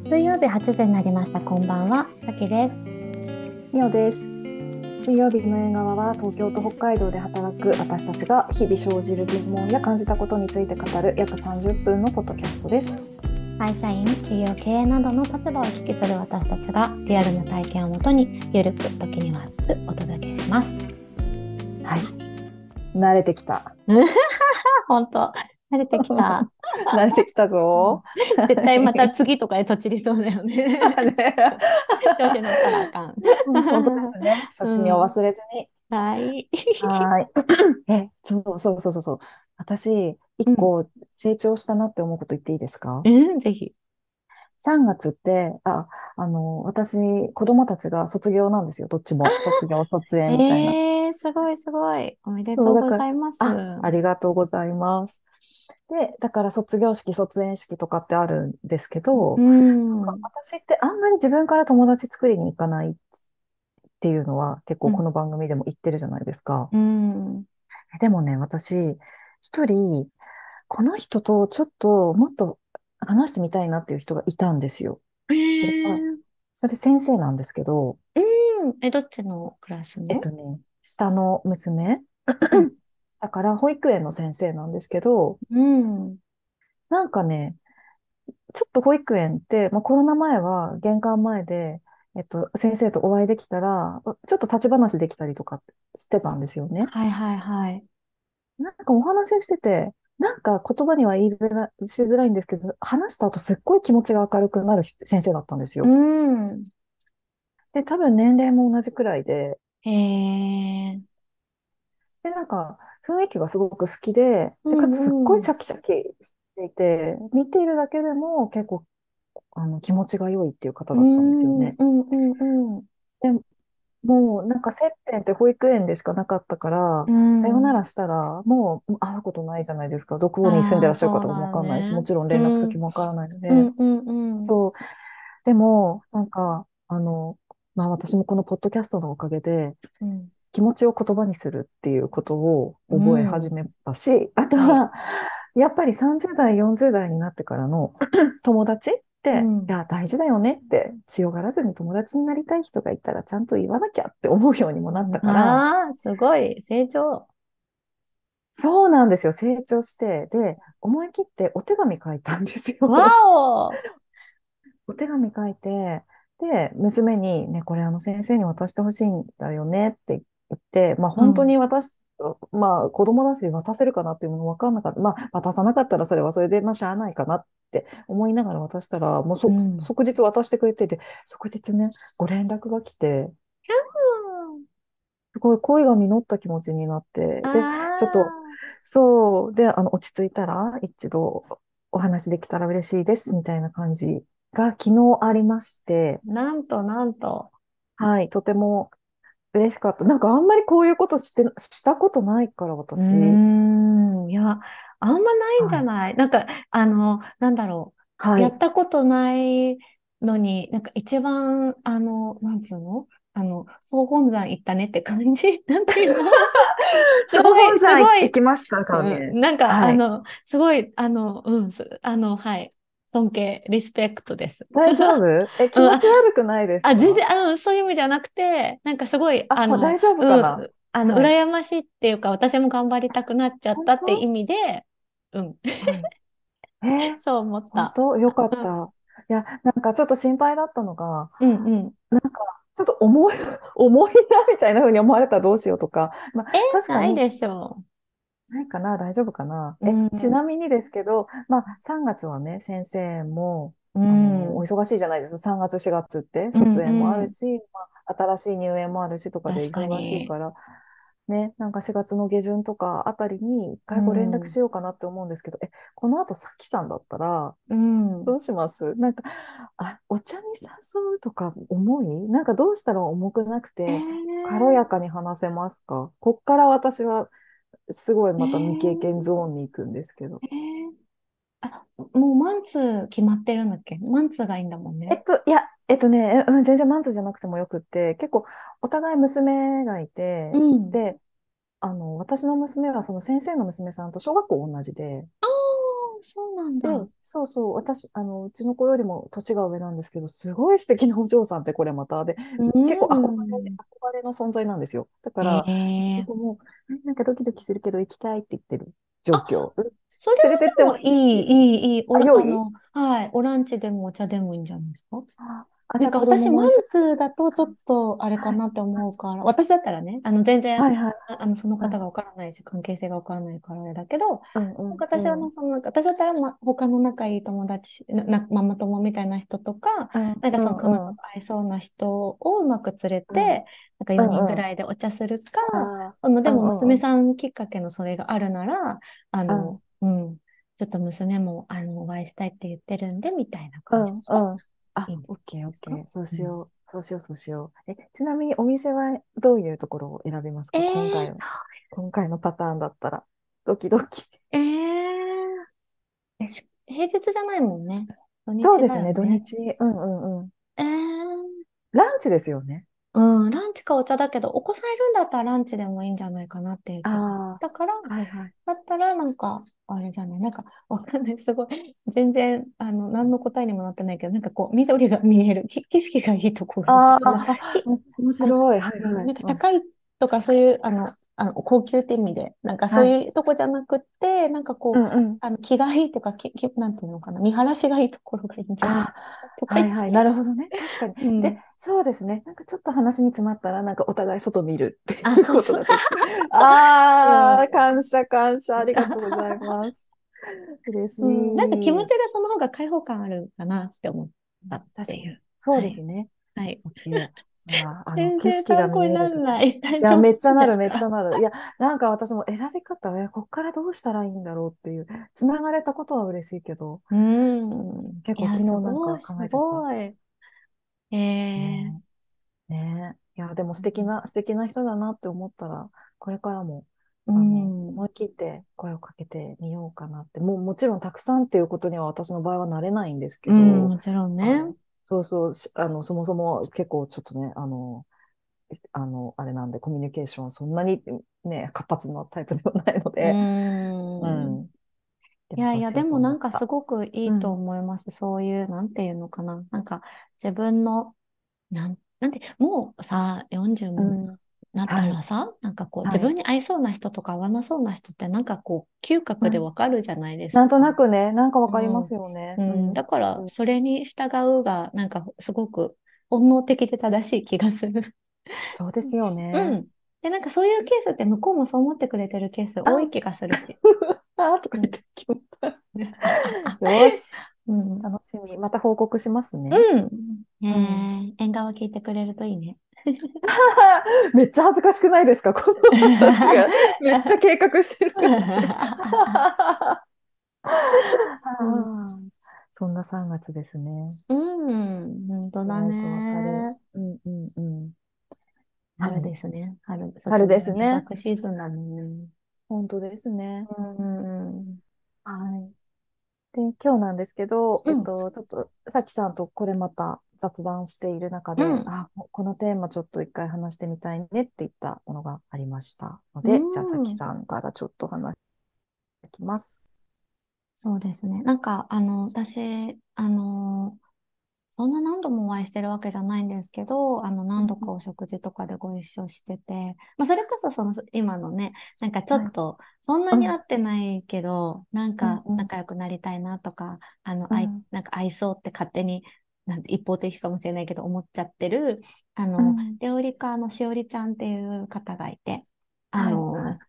水曜日8時になりました。こんばんは、さきです。みおです。水曜日の縁側は東京と北海道で働く私たちが日々生じる疑問や感じたことについて語る約30分のポッドキャストです。会社員、企業経営などの立場を聞きする私たちがリアルな体験をもとにゆるく時には熱くお届けします。はい。慣れてきた。本当慣れてきた。慣れてきたぞ。絶対また次とかでとちりそうだよね。ね調子乗ったらあかん。本当ですね。初心を忘れずに。はい。はい。え、そうそうそうそうそう。私、一個成長したなって思うこと言っていいですか、うん、ぜひ。?3 月って、あ、あの、私、子供たちが卒業なんですよ。どっちも。卒業、卒園みたいな。えー、すごいすごい。おめでとうございます。あ、ありがとうございます。で、だから卒業式、卒園式とかってあるんですけど、うん。私ってあんまり自分から友達作りに行かないっていうのは結構この番組でも言ってるじゃないですか。うん。でもね、私、一人、この人とちょっともっと話してみたいなっていう人がいたんですよ。えー、それ先生なんですけど、うん。え、どっちのクラスの？えっとね、下の娘？だから保育園の先生なんですけど、うん。なんかね、ちょっと保育園って、まあ、コロナ前は玄関前で、えっと、先生とお会いできたら、ちょっと立ち話できたりとかしてたんですよね。はいはいはい。なんかお話ししてて、なんか言葉には言いづら、しづらいんですけど、話した後すっごい気持ちが明るくなる先生だったんですよ。うん。で、多分年齢も同じくらいで、へえ。で、なんか雰囲気がすごく好きで、うんうんでかつすっごいシャキシャキしていて、見ているだけでも結構、あの、気持ちが良いっていう方だったんですよね。うんうんうんもうなんか接点って保育園でしかなかったから、うん。さよならしたらもう会うことないじゃないですか。どこに住んでらっしゃる方もわかんないし、ねもちろん連絡先もわからないので。うんうんうん。そう。でも、なんか、あの、まあ私もこのポッドキャストのおかげで、うん。気持ちを言葉にするっていうことを覚え始めたし、あとは、やっぱり30代、40代になってからの 友達って、うん。いや、大事だよねって、強がらずに友達になりたい人がいたらちゃんと言わなきゃって思うようにもなったから、ああ、すごい、成長。そうなんですよ、成長して、で、思い切ってお手紙書いたんですよ。わお。お手紙書いて、で、娘にね、これあの先生に渡してほしいんだよねって言って、まあ本当に渡し、まあ子供だし渡せるかなっていうのも分かんなかった。まあ渡さなかったらそれはそれで、まあしゃあないかなって思いながら渡したら、もうそ、うん。即日渡してくれてて、即日ね、ご連絡が来て、すごい恋が実った気持ちになって、で、ちょっとそう。で、あの、落ち着いたら、一度お話できたら嬉しいです、みたいな感じが昨日ありまして、なんとなんと。はい、とても嬉しかった。なんかあんまりこういうことして、したことないから、う私。ーん。いや、あんまないんじゃない？なんか、あの、なんだろう。はい。やったことないのに、なんか一番、あの、なんつうの？あの、総本山行ったねって感じ？なんていうの？すごい、すごい行きましたかね。うんなんか、はいあの、すごい、あの、うん、すあの、はい。尊敬、リスペクトです。大丈夫？え、気持ち悪くないですか？あ、全然、あの、そういう意味じゃなくて、なんかすごい、あ、あの、大丈夫かな？うん、あの、はい。羨ましいっていうか、私も頑張りたくなっちゃったって意味で、うん、はいえ？そう思っ本た。当？よかった。いや、なんかちょっと心配だったのが、うんうん。なんか、ちょっと重い、重いなみたいな風に思われたらどうしようとか、まあ、確かに。ないでしょないかな、大丈夫かな？え、うんちなみにですけど、まあ、3月はね、先生も、う。ん。お忙しいじゃないですか。3月、4月って、うん卒園もあるし、まあ、新しい入園もあるしとかで忙しいから、ね、なんか4月の下旬とかあたりに一回ご連絡しようかなって思うんですけど、え、この後、さきさんだったら、うん。どうします？なんか、あ、お茶に誘うとか重い？なんかどうしたら重くなくて、えー軽やかに話せますか？こっから私はすごいまた未経験ゾーンに行くんですけど。えーあ、もうマンツー決まってるんだっけ？マンツーがいいんだもんね。えっと、いや、えっとね、うん、全然マンツーじゃなくてもよくって、結構お互い娘がいて、うん。で、あの、私の娘はその先生の娘さんと小学校同じで、そうなんで、だ。そうそう、私、あの、うちの子よりも年が上なんですけど、すごい素敵なお嬢さんってこれまた。で、う結構憧れ、ん。憧れの存在なんですよ。だかえら、え子も、えなんかドキドキするけど行きたいって言ってる状あ、況。うんそれ連れてってもいもいいし、い、いい、いい。おあ、ら、良いあの、はい。おランチでもお茶でもいいんじゃないですか？あ、あ、じゃあ子供なんか私、マン。ツーだとちょっとあれかはい、なって思うから、私だったらね、あの全然、はい、はい。あ、あのそのうん、方がわからないし、関係性がわからないからあれだけど、うん、うん、うん、私はその、私だったら、ま、他の仲いい友達、な、なママ友みたいな人とか、うん、なんかうん、その彼女がうん、合いそうな人をうまく連れうん、て、なんかう4人ぐん、らいでお茶するか、あその、あ、でもうん、うん、うん、娘さんきっかけのそれがあるなら、あうん、の、うん、ちょっと娘も、あの、お会いしたいって言ってるんで、みたいなうん、感じ。がうん。あ、いいんじゃオッケー、オッケー。そううんしよう。そうしよう、そうしよう。え、ちなみにお店はどういうところを選びますえか今回ー、の、今回のパターンだったら。ドキドキ。えー、え、し、平日じゃないもんね。土日そうですね、土。日。うんうんうん。えー、ランチですよね。うん、ランチかお茶だけど、お子さんいるんだったらランチでもいいんじゃないかなっていう気がしあたから、あ、はいはい。だったらなんか、あれじゃない、なんか、わかんない、すごい、全然、あの、何の答えにもなってないけど、なんかこう、緑が見える、き景色がいいとこがああ、あ、面白い。はいうんはい。うん。なんか高いとかそういう、あの、あの、高級って意味で、なんかそうはい。いうとこじゃなくって、なんかこう、うんうん。あの、気がいいとか、き、き、なんていうのかな、見晴らしがいいところがいいんじゃないあとあ、はいはい。な。るほどね。確かに。で、うん。そうですね。なんかちょっと話に詰まったら、なんかお互い外見るってあ、いうそうそう。こと ああ、感謝感謝。ありがとうございます。嬉しう。うん。なんか気持ちい。がその方が開放感あるかなって思ったっ。ていう。そうはい。ですね。はい。オッケー。じゃあ、あの、全然参考にな。らない。大いや、めっちゃなる、めっちゃなる。いや、なんか私も選び方、え、こっからどうしたらいいんだろうっていう、つながれたことは嬉しいけど、うーん。結構昨日なんか考えちゃった。ごい。ええねえ、ねえ。いや、でも素敵うんな、素敵な人だなって思ったら、これからも、うあの、ん。思い切って声をかけてみようかなって。もう、もちろんたくさんっていうことには私の場合はなれないんですけうんど、もちろんね。そうそう、しあの、そもそも結構ちょっとね、あの、あの、あれなんで、コミュニケーションそんなにね、活発なタイプではないのうで、うーん。ん。でいやいや、でもなんかす。ごくいいとうん。思います。そういう、なんていうのかな。なんか自分の、なん、なんて、もうさ、40もうん。なったはい。らさ、なんかこう、自はい。分に合いそうな人とか合わなそうな人ってなんかこう、嗅うん。覚でわかるじゃないですなんとなか。くね、なんかわかりまうん。すよね。うん。うん。だから、うん。それに従うが、なんかすごく本能的で正しい気がする。そうですよね。うん。で、なんかそういうケースって向こうもそう思ってくれてるケース多いあ、気がするし。あとかうん。言ってきました。よし。うん。楽しみ。また報告しますね。うん。うん。えー、縁側聞いてくれるといいね。めっちゃ恥ずかしくないですか？この私が めっちゃ計画してる感じ。そんな3月ですね。うん、本当だ。ね。うんうんうん。は春い。ですね。春、卒春で業すね。シーズンだもんね。本当ですね。うんうんはい。で、今日なんですけど、うん。えっと、ちょっと、さきさんとこれまた雑談している中で、うん。あ、ここのテーマちょっと一回話してみたいねって言ったものがありましたのうで、じゃあさきん。さんからちょっと話していきます。そうですね。なんか、あの、私、あの、そんな何度もお会いしてるわけじゃないんですけど、あの、何度かお食事とかでご一緒してて、まあ、それこそその、今のね、なんかちょはい。っと、そんなうん、に会ってないけど、なんか仲良くなりたいなとか、あの、なんか合いそうって勝手に、なんて一方的かもしれないけど、思っちゃってる、あの、うん。料理家のしおりちゃんっていう方がいて、あはい、はの、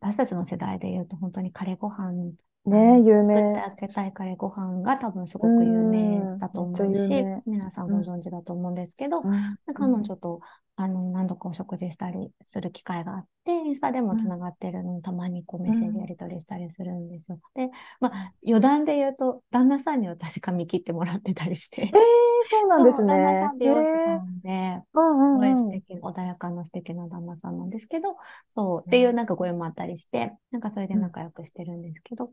私たちの世代で言うと本当にカレーご飯ねえ、有作って名。あげたいカレーご飯が多分すうごく有名だと思うし、有名。皆さんうん、ご存知だと思うんですけど、うん、彼うん、女とあの何度かお食事したりする機会があって、インスタでもつうん、ながってるのをたまにこうメッセージやうん。り取りしたりするんですよ。で、まあ、うん余談で言うと、旦那さんに私髪切ってもらってたりしてええそうなんですそう、旦那さね。ん美え容師さえんで、うすごい素ん、うん、うん。敵、穏やかな素敵な旦那さんなんですけど、そう、っていうねなんかご縁もあったりして、なんかそれでうん、仲良くしてるんですけど、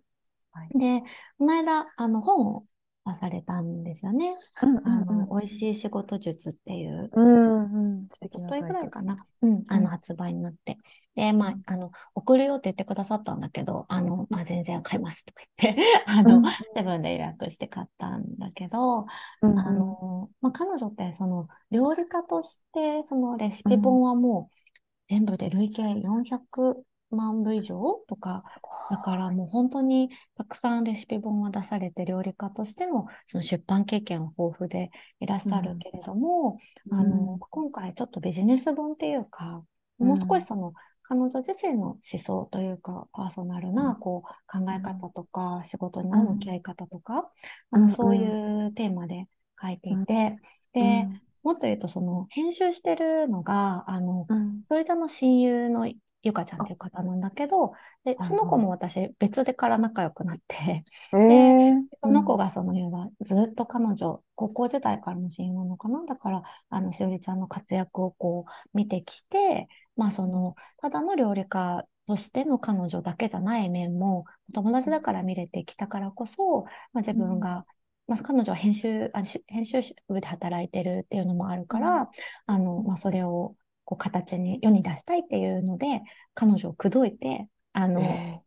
はい。で、この間、あの、本を出されたんですよね。うんうんあの、うん美味しい仕事術っていう、うんうん。素敵一昨日ぐらいかな。うん、あうんの、発売になって。で、まあうん、あの、送るよって言ってくださったんだけど、あの、うんあ、全然買いますとか言って、あル。の、うん自分で予約して買ったんだけど、あうんうんの、まあ、彼女って、その、料理家として、そのレシピうん本はもう、全部で累計400万部以上とか、すだからもう本当にたくさんレシピ本は出されて、料理家としても、その出版経験は豊富でいらっしゃるけれども、ごいあの、今回ちょっとビジネス本っていうか、うんもう少しその、彼女自身の思想というか、パーソナルう、なん。こう、考え方とか、仕事の向き合い方とか、あの、うん。そういうテーマで書いていて、で、もっと言うと、その、編集してるのが、あの、うん。それちゃんの親友のゆかちゃんっていう方なんだけど、で、はいその子も私別でから仲良くなって、ええその子がその要はずっと彼女、高校時代からの親友なのかな？だから、あの、しおりちゃんの活躍をこう見てきて、まあその、ただの料理家としての彼女だけじゃない面も、友達だから見れてきたからこそ、まあ自分が、まあ彼女は編集、あし編集部で働いてるっていうのもあるから、あの、まあそれをこう形に世に出したいっていうので、彼女を口説いて、あの、ええ。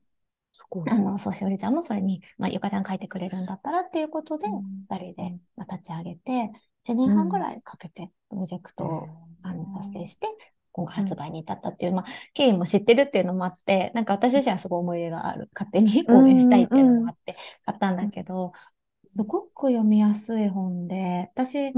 すごい。あの、そうしおりちゃんもそれに、まあ、ゆかちゃん書いてくれるんだったらっていうことで、うん。二人で立ち上げて、1年半ぐらいかけてプロジェクトを、えあの達成して、今回発売に至ったっていう、まあ、経緯も知ってるっていうのもあって、なんか私自身はすごい思い入れがある。勝手に応援したいっていうのもあって買ったんだけど、すごく読みやすい本で、私、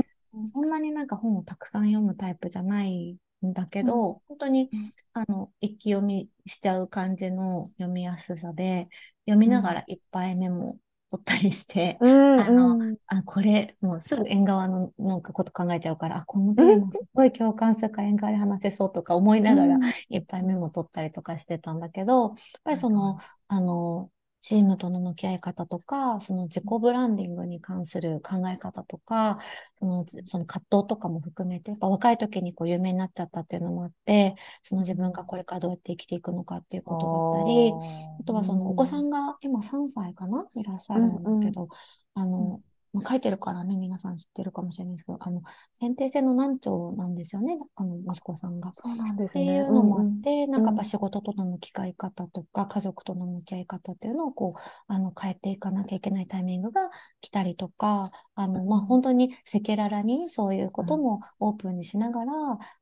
そんなになんか本をたくさん読むタイプじゃないんだけど、本当にうん、あの、一気読みしちゃう感じの読みやすさで、読みながらいっぱいメモ取ったりして、うんあのうん。あ、これ、もうすぐ縁側のなんかこと考えちゃうから、あ、このテーマすごい共感するから縁側で話せそうとか思いながら、いっぱいメモ取ったりとかしてたんだけど、やっぱりその、あの、チームとの向き合い方とか、その自己ブランディングに関する考え方とか、その、その葛藤とかも含めて、やっぱ若い時にこう有名になっちゃったっていうのもあって、その自分がこれからどうやって生きていくのかっていうことだったり、あとはそのお子さんが今3歳かな？いらっしゃるんだけど、あの、まあ書いてるからね、皆さん知ってるかもしれないですけど、あの、先天性の難聴なんですよね、あの、息子さんが。そうなんでっていすね。うのもあうんうん。って、なんかやっぱ仕事との向き合い方とか、家族との向き合い方っていうのをこう、あの、変えていかなきゃいけないタイミングが来たりとか、あの、まあ、うん本当に赤裸々にそういうこともオープンにしながら、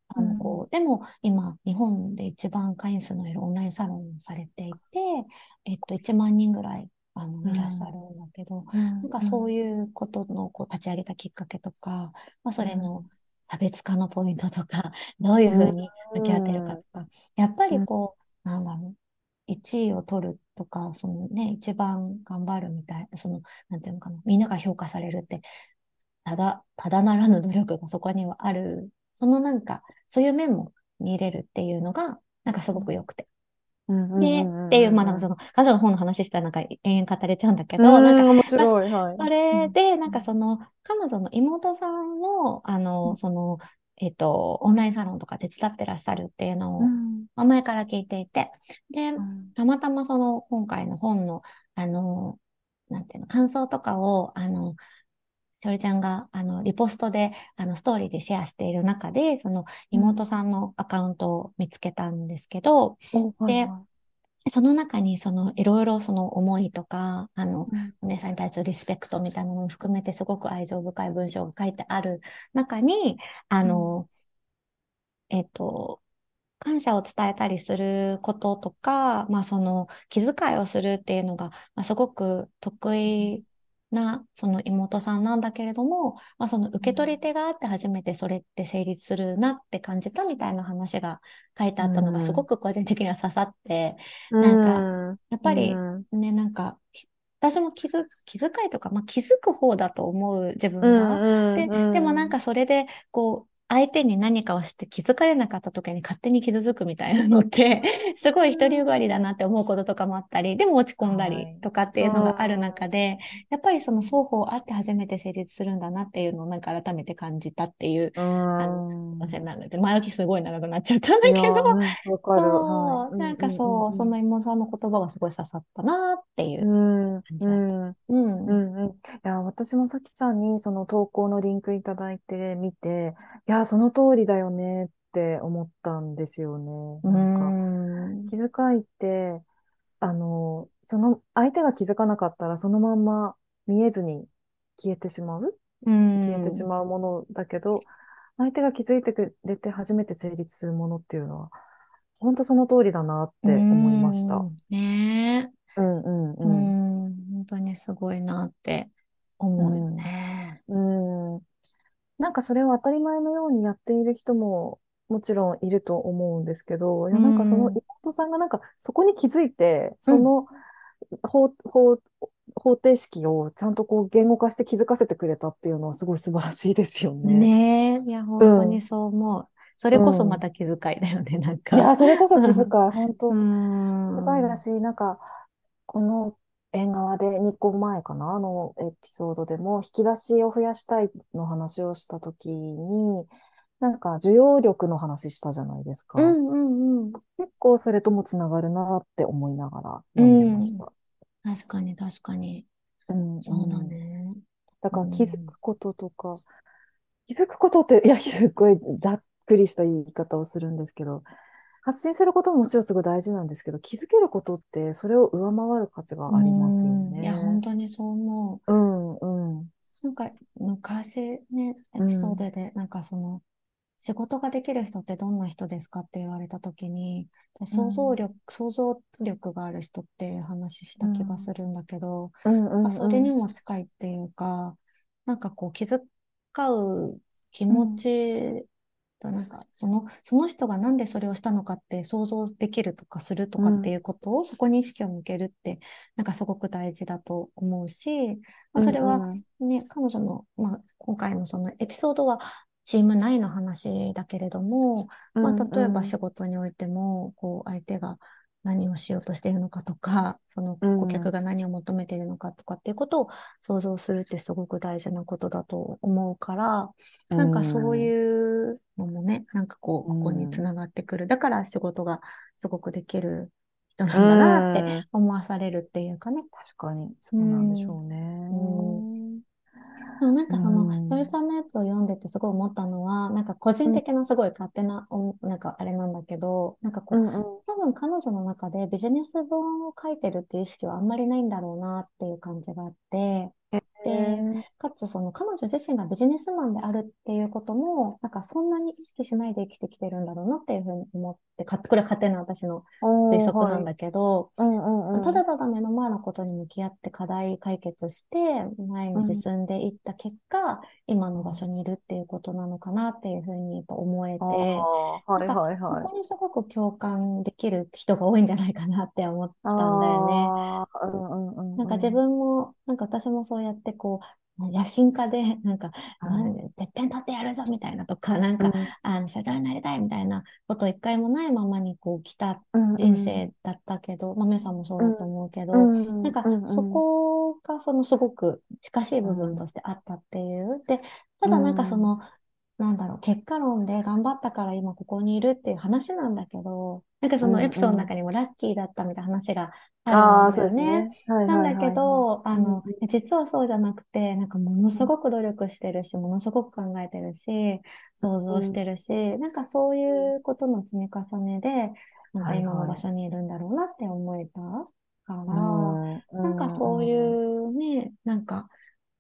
あの、こう、でも今、日本で一番会員数のいるオンラインサロンをされていて、えっと、1万人ぐらい、あの、いらっしゃるん。だけど、なんかそういうことのこう立ち上げたきっかけとか、まあ、それの差別化のポイントとか、どういうふうに向き合ってるかとか、やっぱりこう、なんだろう、1位を取るとか、そのね、一番頑張るみたい、その、なんていうのかな、みんなが評価されるって、ただ、ただならぬ努力がそこにはある、そのなんか、そういう面も見入れるっていうのが、なんかすごく良くて。で、っていう、まあなんかその、彼女の本の話したらなんか延々語れちゃうんだけど、なんか、面白い、はい。それで、なんかその、彼女の妹さんの、あの、その、えっと、オンラインサロンとか手伝ってらっしゃるっていうのを、まあ前から聞いていて、で、たまたまその、今回の本の、あの、なんていうの、感想とかを、あの、しおりちゃんが、あの、リポストで、あの、ストーリーでシェアしている中で、その、妹さんのアカウントを見つけたんですけど、で、その中に、その、いろいろその思いとか、あの、お姉さんに対するリスペクトみたいなものも含めて、すごく愛情深い文章が書いてある中に、あの、えっと、感謝を伝えたりすることとか、まあその気遣いをするっていうのが、まあ、すごく得意なその妹さんなんだけれども、まあその受け取り手があって初めてそれって成立するなって感じたみたいな話が書いてあったのがすごく個人的には刺さって、なんか、やっぱりね、なんか、私も気づ気遣いとか、まあ、気づく方だと思う自分が。で、でもなんかそれで、こう、相手に何かをして気づかれなかった時に勝手に傷つくみたいなのって、すごい独りよがりだなって思うこととかもあったり、でも落ち込んだりとかっていうのがある中で、やっぱりその双方あって初めて成立するんだなっていうのをなんか改めて感じたっていう、あの、なんです前置きすごい長くなっちゃったんだけど、わかる。そう、なんかそう、その妹さんの言葉がすごい刺さったなっていう感じだった。うん。うん。いや、私もさきさんにその投稿のリンクいただいて見て、いや、その通りだよねって思ったんですよね。うなんか、ん。気遣いって、あの、その、相手が気づかなかったらそのまんま見えずに消えてしまう？う消えてしん。まうものだけど、相手が気づいてくれて初めて成立するものっていうのは、本当その通りだなっうて思いました。ん。ねうんえ。ううんうん。ん。本当にすごいなって思うようん。ね。うん。なんかそれを当たり前のようにやっている人ももちろんいると思うんですけど、いうやなんかそのん。妹さんがなんかそこに気づいて、うん。その方、方、方程式をちゃんとこう言語化して気づかせてくれたっていうのはすごい素晴らしいですよね。ねえ。いや、う本当にん。そう思う。それこそまうん。た気遣いだよね、なんか。いや、それこそ気遣い、本う当気遣いだん。し、なんか、この縁側で2個前かな、あのエピソードでも、引き出しを増やしたいの話をしたときに、なんか、需要力の話したじゃないですか。うんうんうん。結構それともつながるなって思いながらう読んでましん。た。確かに確かに。うんそうだうん。ね。だうから気づん。くこととか、気づくことって、いや、すっごいざっくりした言い方をするんですけど、発信することももちろんすごい大事なんですけど、気づけることってそれを上回る価値うがありますよん。いや、本ね。当にそう思う。うんうん。なんか、昔ね、エピソーうん。ドで、なんかその、仕事ができる人ってどんな人ですかって言われたときに、想像うん。力、想像力がある人って話した気がうん。するんだけど、それ。にも近いっていうか、なんかこう気遣う気持うん。ちと、なんかその、その人がなんでそれをしたのかって想像できるとかするとうん。かっていうことを、そこに意識を向けるって、なんかすごく大事だと思うし、まあ、うそれはん。ね、彼女の、まあ、今回のそのエピソードはチーム内の話だけれども、まあ、うん。例えばうん。仕事においても、こう、相手が何をしようとしているのかとか、そのう顧客ん。が何を求めているのかとかっていうことを想像するってすごく大事なことだと思うから、うなんかそうん。いうのもね、なんかこう、うここにつん。ながってくる。だから仕事がすごくできる人なうんだなってん。思わされるっていうかね。確かに、そううなんでしん。ょううん。ね。でもなんうかそのやつを読んでてすごい思ったのは、なんか個人うん。的なすごい勝手な、おなんかあれなんだけど、なんかこう、うん。うん。多分彼女の中でビジネス本を書いてるっていう意識はあんまりないんだろうなっていう感じがあって、え。かつその彼女自身がビジネスマンであるっていうことも、なんかそんなに意識しないで生きてきてるんだろうなっていうふうに思って、かこれは勝手な私の推。測なんだけど、うんうんうん。ただただ目の前のことに向き合って課題解決して前にうん。進んでいった結果、今の場所にいるっていうことなのかなっていうふうにやっぱ思えあて、はいはいはい。そこにすごく共感できる人が多いんじゃないかなって思ったんだよね。ああ、うんうんなんか自うんうん。分も、なんか私もそうやってこう、野心家で、なんか、なんはい。で、てっぺん立ってやるぞみたいなとか、なんか、うん、あの、社長になりたいみたいなこと一回もないままにこう来たうん人うん、生だったけど、まあ、皆さんもそううん、だと思うけうど、なん。ん、うか、そん、うん、こがそのすごく近しい部分うん、としてあったっていう。で、たうだなんかそん、の、なんだろう、結果論で頑張ったから今ここにいるっていう話なんだけど、なんかそのエうん、ピソードのうん。中にもラッキーだったみたいな話があるああ、んだそうよね。ですね。はいはいなんだけはいはい。ど、あうん、の、実はそうじゃなくて、なんかものうん、すごく努力してるし、ものすごく考えてるし、想像しうん、てるし、なんかそういうことの積み重ねで、なんかはい今のはい。場所にいるんだろうなって思えたかうら、ん、うなんかそういん、うん、うね、なんか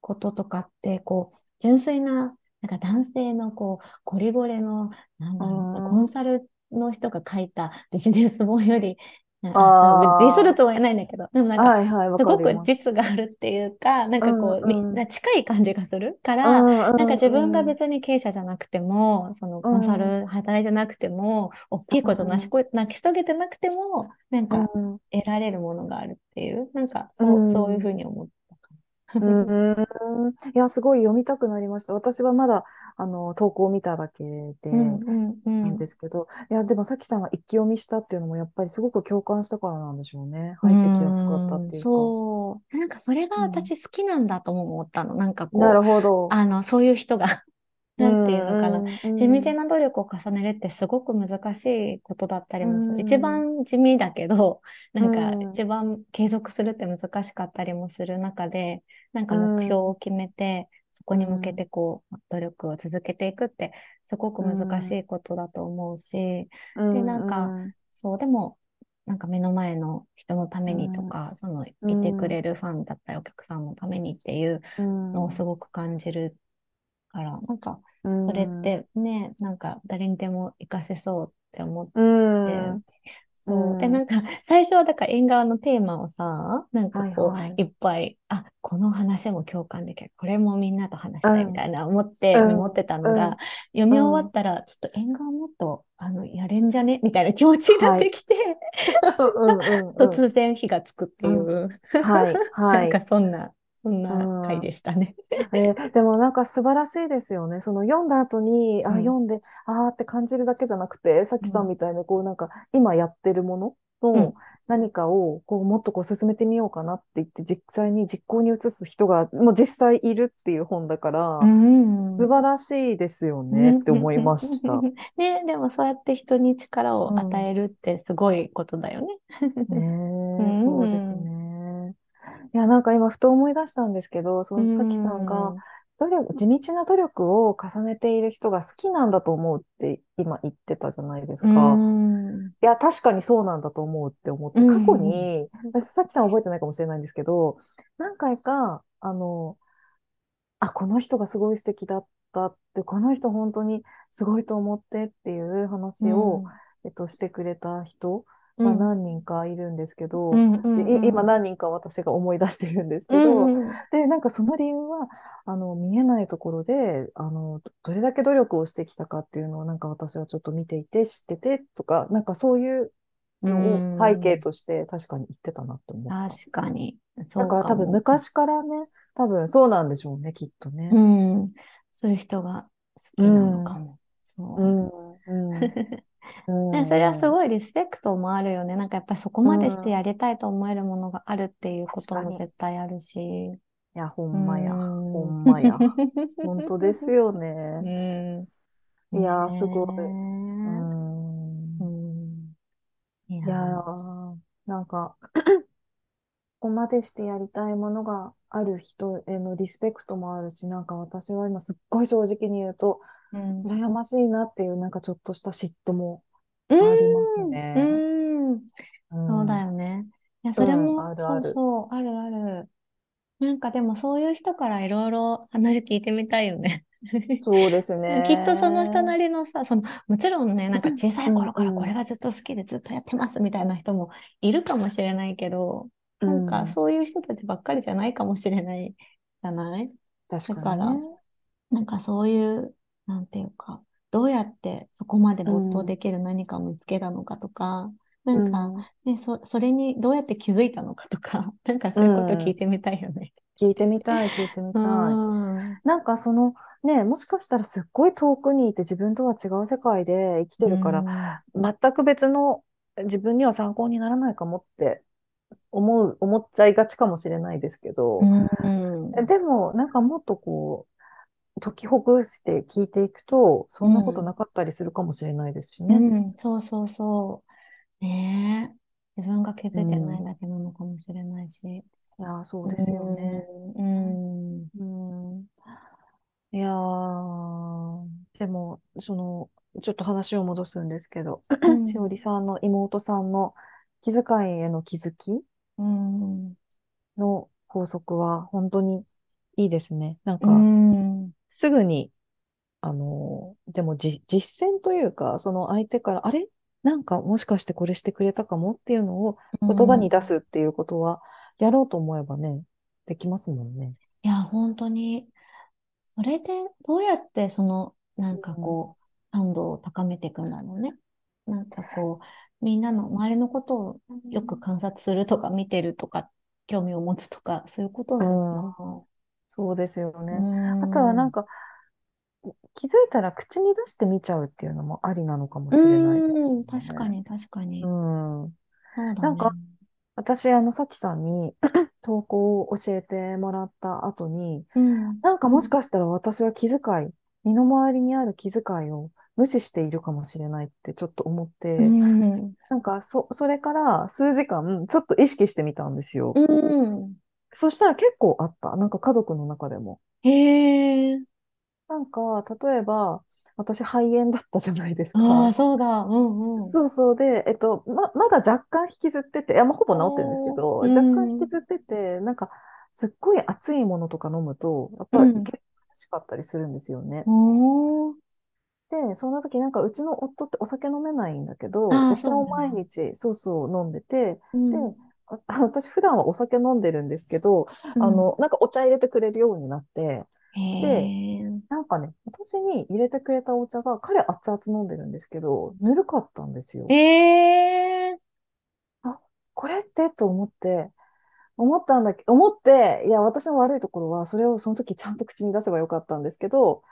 こととかって、こう、純粋な、なんか男性のこう、ゴリゴリの、なんうだろう、コンん。サルの人が書いたビジネス本より、あ、ディスるあとは言えないんだけど、でもなんあ、か、はいはい、わすごく。実があるっていうか、なんうん、かこう、み、うん、な近い感じがするかうら、なんか自分がん、うん、別に経営者じゃなくても、そのうん、うん、コンサル働いてなくても、大きいこと成しこ、成し遂げてなくても、なんかうん、得られるものがあるっていう、なんかうそう、そういうふうん。に思っうん。いや、すごい読みたくなりました。私はまだ、あの、投稿を見ただけで、なんん。ですけど、いや、でもさきさんが一気読みしたっていうのも、やっぱりすごく共感したからなんでしょうね。う入ってきやすかったっていうか。そう。なんかそれがうん。私好きなんだとも思ったの。なんかこう、なるほど。あの、そういう人がなんていうのかな。地道な努力を重ねるってすごく難しいことだったりもする。一番地味だけど、なんか一番継続するって難しかったりもする中で、なんか目標を決めて、そこに向けてこう、努力を続けていくってすごく難しいことだと思うし、で、なんか、そう、でも、なんか目の前の人のためにとか、そのいてくれるファンだったりお客さんのためにっていうのをすごく感じるから、なんか、それってね、なんか誰にでも活かせそうって思って、そう。で、なんか、最初はだから縁側のテーマをさ、なんかこう、はいはい、いっぱい、あ、この話も共感できる。これもみんなと話したいみたいな思って、うん、思ってたのが、うん、読み終わったら、ちょっと縁側もっと、あの、やれんじゃねみたいな気持ちになってきて、突然火がつくっていう、はい、はい。なんかそんなそんな回でしたね。えー、でもなんか素晴らしいですよね。その読んだ後に、あ、読んで、あーって感じるだけじゃなくて、さきさんみたいにこうなんか今やってるものの何かをこうもっとこう進めてみようかなって言って実際に実行に移す人がもう実際いるっていう本だから、うん、素晴らしいですよねって思いました。ね、でもそうやって人に力を与えるってすごいことだよね。ね そうですね。いや、なんか今、ふと思い出したんですけど、そのさきさんが、努力、地道な努力を重ねている人が好きなんだと思うって今言ってたじゃないですか。いや、確かにそうなんだと思うって思って、過去に、さきさん覚えてないかもしれないんですけど、何回か、あの、あ、この人がすごい素敵だったって、この人本当にすごいと思ってっていう話を、えっと、してくれた人まあ、何人かいるんですけど、で今何人か私が思い出してるんですけど、うんうん、で、なんかその理由は、あの、見えないところで、あの、どれだけ努力をしてきたかっていうのをなんか私はちょっと見ていて、知っててとか、なんかそういうのを背景として確かに言ってたなって思った。確かに。だから多分昔からね、多分そうなんでしょうね、きっとね。うん。そういう人が好きなのかも。うん、そう。うん。うん ね、それはすごいリスペクトもあるよね。なんかやっぱりそこまでしてやりたいと思えるものがあるっていうことも絶対あるし。いや、ほんまや。ほんまや。本当ですよね。いや、すごい。うん。いやなんかここまでしてやりたいものがある人へのリスペクトもあるし、なんか私は今すっごい正直に言うと、うん、羨ましいなっていう、なんかちょっとした嫉妬もありますね。うんそうだよね。いや、それも、あるあるそうそう、あるある。なんかでもそういう人からいろいろ話聞いてみたいよね。そうですね。きっとその人なりのさ、その、もちろんね、なんか小さい頃からこれがずっと好きでずっとやってますみたいな人もいるかもしれないけど、うん、なんかそういう人たちばっかりじゃないかもしれないじゃない？確かに、ね、だから、なんかそういうなんていうか、どうやってそこまで没頭できる何かを見つけたのかとか、うん、なん。か、ね、そ、それにどうやって気づいたのかとか、なんかそういうこと聞いてみたいよね。聞いてみたい、聞いてみたい。なんかその、ね、もしかしたらすっごい遠くにいて自分とは違う世界で生きてるから、全く別の自分には参考にならないかもって思う、思っちゃいがちかもしれないですけど、でもなんかもっとこう、解きほぐして聞いていくと、そんなことなかったりするかもしれないですしね。うん、そうそうそう。ねえ。自分が気づいてないだけなのかもしれないし。いや、そうですよね。うん。うん。いやでも、その、ちょっと話を戻すんですけど、しおりさんの妹さんの気遣いへの気づきの法則は本当にいいですね。なんか、すぐに、あの、でもじ実践というか、その相手から、あれ？なんかもしかしてこれしてくれたかもっていうのを言葉に出すっていうことは、やろうと思えばね、できますもんね。いや、本当に、それでどうやってその、なんかこう、感度を高めていくんだろうね。なんかこう、みんなの周りのことをよく観察するとか見てるとか、興味を持つとか、そういうことなのかな。そうですよね。あとはなんか、気づいたら口に出してみちゃうっていうのもありなのかもしれないですね。確かに、確かに。うん。そうだね。なんか、私、あの、さきさんに 投稿を教えてもらった後に、うん、なんかもしかしたら私は気遣い身の回りにある気遣いを無視しているかもしれないってちょっと思って、うん。なんかそ、それから数時間ちょっと意識してみたんですよ。うん。そしたら結構あった。なんか家族の中でも。へえ。なんか、例えば、私肺炎だったじゃないですか。ああ、そうだ。うんうん。そうそうで、えっと、ま、まだ若干引きずってて、いや、まあ、ほぼ治ってるんですけど、若干うん引きずってて、なんか、すっごい熱いものとか飲むと、やっぱりうん結構欲しかったりするんですよね。おー。で、そんな時なんかうちの夫ってお酒飲めないんだけど、あーお茶をそうなんだ毎日、そうそう飲んでて、うんで、ああ私普段はお酒飲んでるんですけど、あの、なんかお茶入れてくれるようになって、へえ。なんかね、私に入れてくれたお茶が、彼熱々飲んでるんですけど、ぬるかったんですよ。ええ。これってと思って、思ったんだけど、思って、いや、私の悪いところは、それをその時ちゃんと口に出せばよかったんですけど、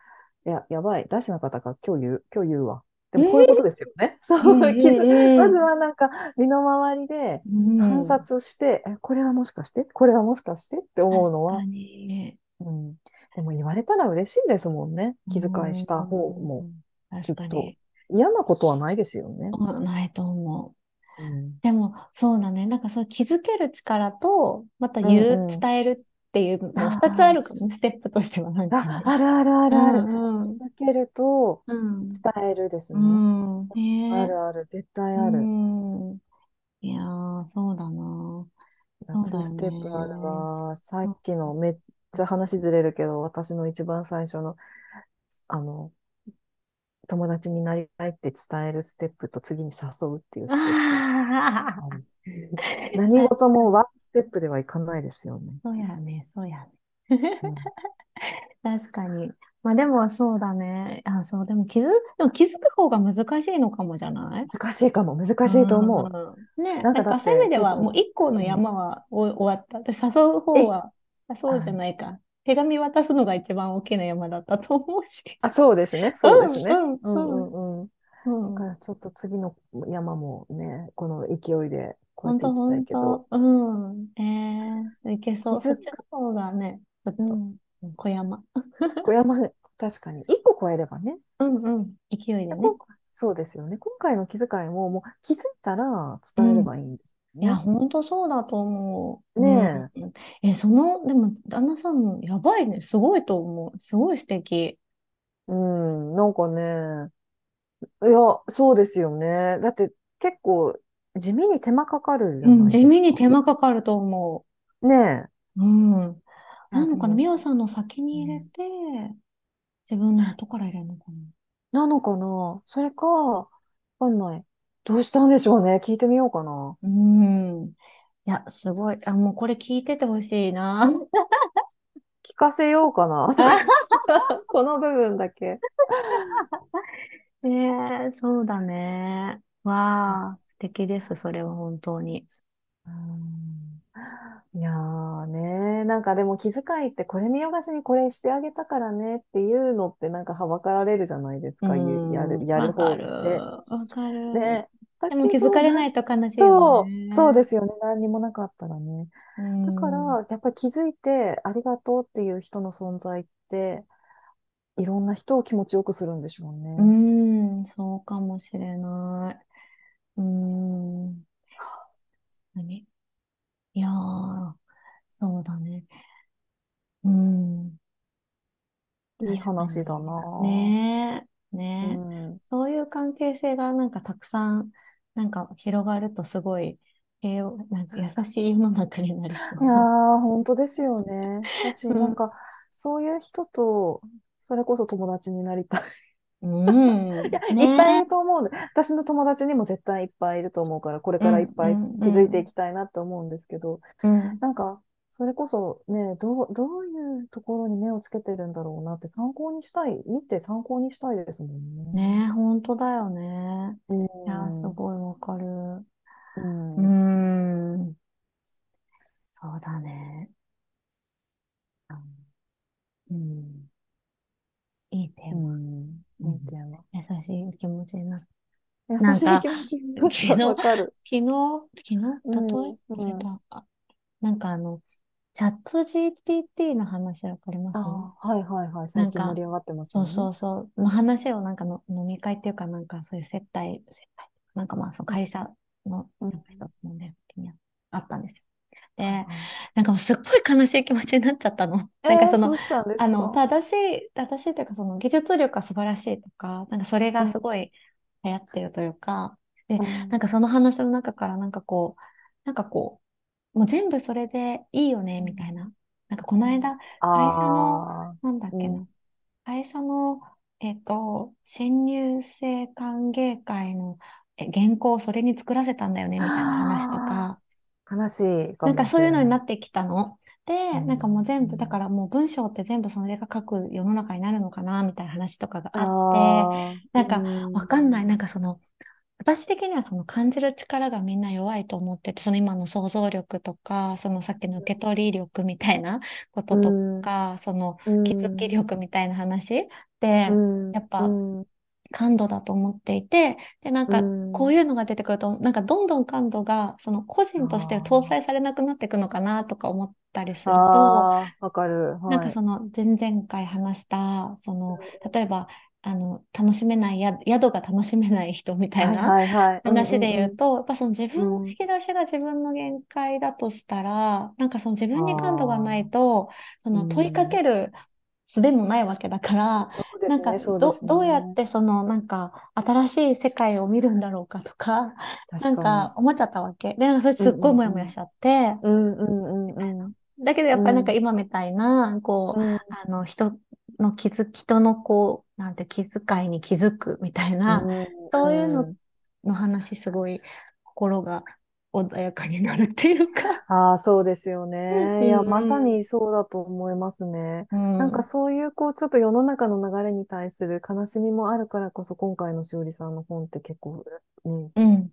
いや、やばい、出しなかったから今日言う、今日言うわ。でもこういうことですよね。そう、気づ、うんまずはなんか、身の回りでうん観察して、え、これはもしかして？これはもしかして？って思うのは確か、に。うん。でも言われたら嬉しいですもんね。気遣いした方も。うん。確かに。嫌なことはないですよね。うんないと思う。うん。でも、そうだね。なんかそう気づける力と、また言う、うんうん伝えるっていう二つあるかもね、ステップとしてはなんかあ、るあるあるある。うん気づけるとうん。伝えるですうね。あるある、絶対あうる。ん。いやー、そうだな。そうだよ2ステップあるね。わ。さっきのめっちゃ話ずれるけど、私の一番最初の、あの、友達になりたいって伝えるステップと次に誘うっていうステップ。何事もワンステップではいかないですよね。そうやね、そうやね。うん確かに。まあでもそうだね。あ、そう、でも気づ、でも気づく方が難しいのかもじゃない？難しいかも、難しいと思う。うん。ね、なんかだってやっぱそういう意味ではもう一個の山はお終わった。で、誘う方は、あそうじゃないか。手紙渡すのが一番大きな山だったと思うし。あ、そうですね、そうですね。うんうんうんだからちょっと次の山もね、この勢いでこうや本っていきたいけど。当。うん。ええいけそう。そっちの方がね、ちょっとうん。小山。小山、確かに。一個超えればね。うんうん。勢いでね。今そうですよね。今回の気遣いも、もう気づいたら伝えればいいんですいや、ね。本当そうだと思う。ねうん。え、その、でも、旦那さん、やばいね。すごいと思う。すごい素敵。うん、なんかね、いや、そうですよね。だって結構地味に手間かかるじゃうん、ないです地味にか。手間かかると思ねう。うん。え。なのかな、でもみおさんの先に入れて、自分の後から入れるのかな。なのかなそれか、わかんない。どうしたんでしょうね。聞いてみようかな。うん。いや、すごい。あ、もうこれ聞いててほしいな。聞かせようかな。この部分だけ。ええそうだね。わあ、素敵です、それは本当に。うんいやーね、なんかでも気遣いってこれ見よがしにこれしてあげたからねっていうのってなんかはばかられるじゃないですか、うん、やる、やるわかる、方って。わかる。ね。だでも気づかれないいと悲しいそう。そうですよね。何にもなかったらね。うん。だから、やっぱり気づいてありがとうっていう人の存在って、いろんな人を気持ちよくするんでしょうね。うん、そうかもしれない。うん。何？いやー、そうだね。うん。いい確か話だに。な。ねえ、うねえ。ん。そういう関係性がなんかたくさん、なんか広がるとすごい平和、なんか優しい世の中になりそいやう。ー、本当ですよね。だし、うん。なんか、そういう人と、それこそ友達になりたい。うん。いっぱいいねると思う私の友達にも絶対いっぱいいると思うから、これからいっぱいうん、気づいていうん。きたいなって思うんですけど、うん。なんか、それこそね、どう、どういうところに目をつけてるんだろうなって参考にしたい、見て参考にしたいですもんね。ねえ、本当だよね。ういや、すん。ごいわかる。う。うんん。そうだね。うん。いいテーうマ。ん。うん。いいテーマ。優しい気持ちになる。優なんか、しい気持ちになった。昨日。昨日、昨日、うん。例えなんかあの、チャット GPT の話わかります？はいはいはい。最近盛り上がってます、ね、そうそうそう。の話をなんかの飲み会っていうかなんかそういう接待、接待、なんかまあその会社の人飲んでる時にあったんですよ。で、なんかもうすっごい悲しい気持ちになっちゃったの。なんかその、あの、正しい、正しいというかその技術力が素晴らしいとか、なんかそれがすごい流行ってるというか、で、なんかその話の中からなんかこう、なんかこう、もう全部それでいいよね、みたいな。なんかこの間、会社の、なんだっけな、会社の、えっと、新入生歓迎会のえ原稿をそれに作らせたんだよね、みたいな話とか、悲しいなんかそういうのになってきたの。で、なんかもう全部、だからもう文章って全部それが書く世の中になるのかな、みたいな話とかがあって、なんかわかんない、なんかその、私的にはその感じる力がみんな弱いと思ってて、その今の想像力とか、そのさっきの受け取り力みたいなこととか、その気づき力みたいな話で、やっぱ感度だと思っていて、で、なんか、こういうのが出てくると、なんか、どんどん感度が、その個人として搭載されなくなっていくのかなとか思ったりすると、わかる。はい、なんかその、前々回話した、その、例えば、あの、楽しめないや、宿が楽しめない人みたいな話で言うと、やっぱその自分の引き出しが自分の限界だとしたら、なんかその自分に感度がないと、その問いかける術もないわけだから、ね、なんかど、ね、どうやってそのなんか新しい世界を見るんだろうかとか、なんか思っちゃったわけ。で、なんかそれすっごいモヤモヤしちゃって、だけどやっぱりなんか今みたいな、こう、うん、あの人の気づ、人のこう、なんて気遣いに気づくみたいな、うん、そういうのの話すごい心が穏やかになるっていうか。ああ、そうですよね。いや、まさにそうだと思いますね。うん、なんかそういう、こう、ちょっと世の中の流れに対する悲しみもあるからこそ、今回のしおりさんの本って結構ね、うん、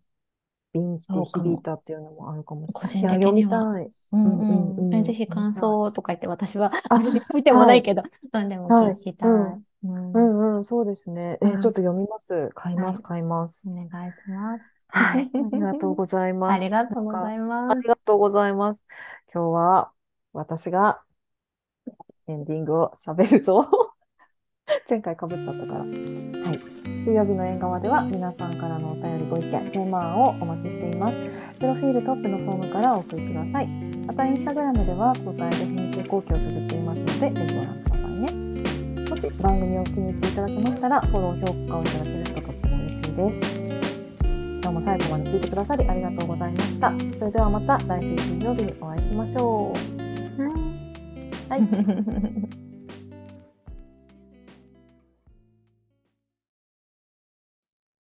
ビンって響いたっていうのもあるかもしれない。個人的には。うんうんぜひ感想とか言って、私はあ見てもないけど、何でも聞きたい。うんうん、そうですね。え、ちょっと読みます。買います、買います。お願いします。はい。ありがとうございます。ありがとうございます。ありがとうございます。今日は私がエンディングを喋るぞ。前回かぶっちゃったから。はい。水曜日の縁側では皆さんからのお便りご意見、テーマ案をお待ちしています。プロフィールトップのフォームからお送りください。また、インスタグラムでは交代で編集後期を綴っていますので、ぜひご覧くださいね。もし番組を気に入っていただけましたら、フォロー、評価をいただけるととっても嬉しいです。今日も最後まで聞いてくださりありがとうございました。それではまた来週水曜日にお会いしましょう。はい。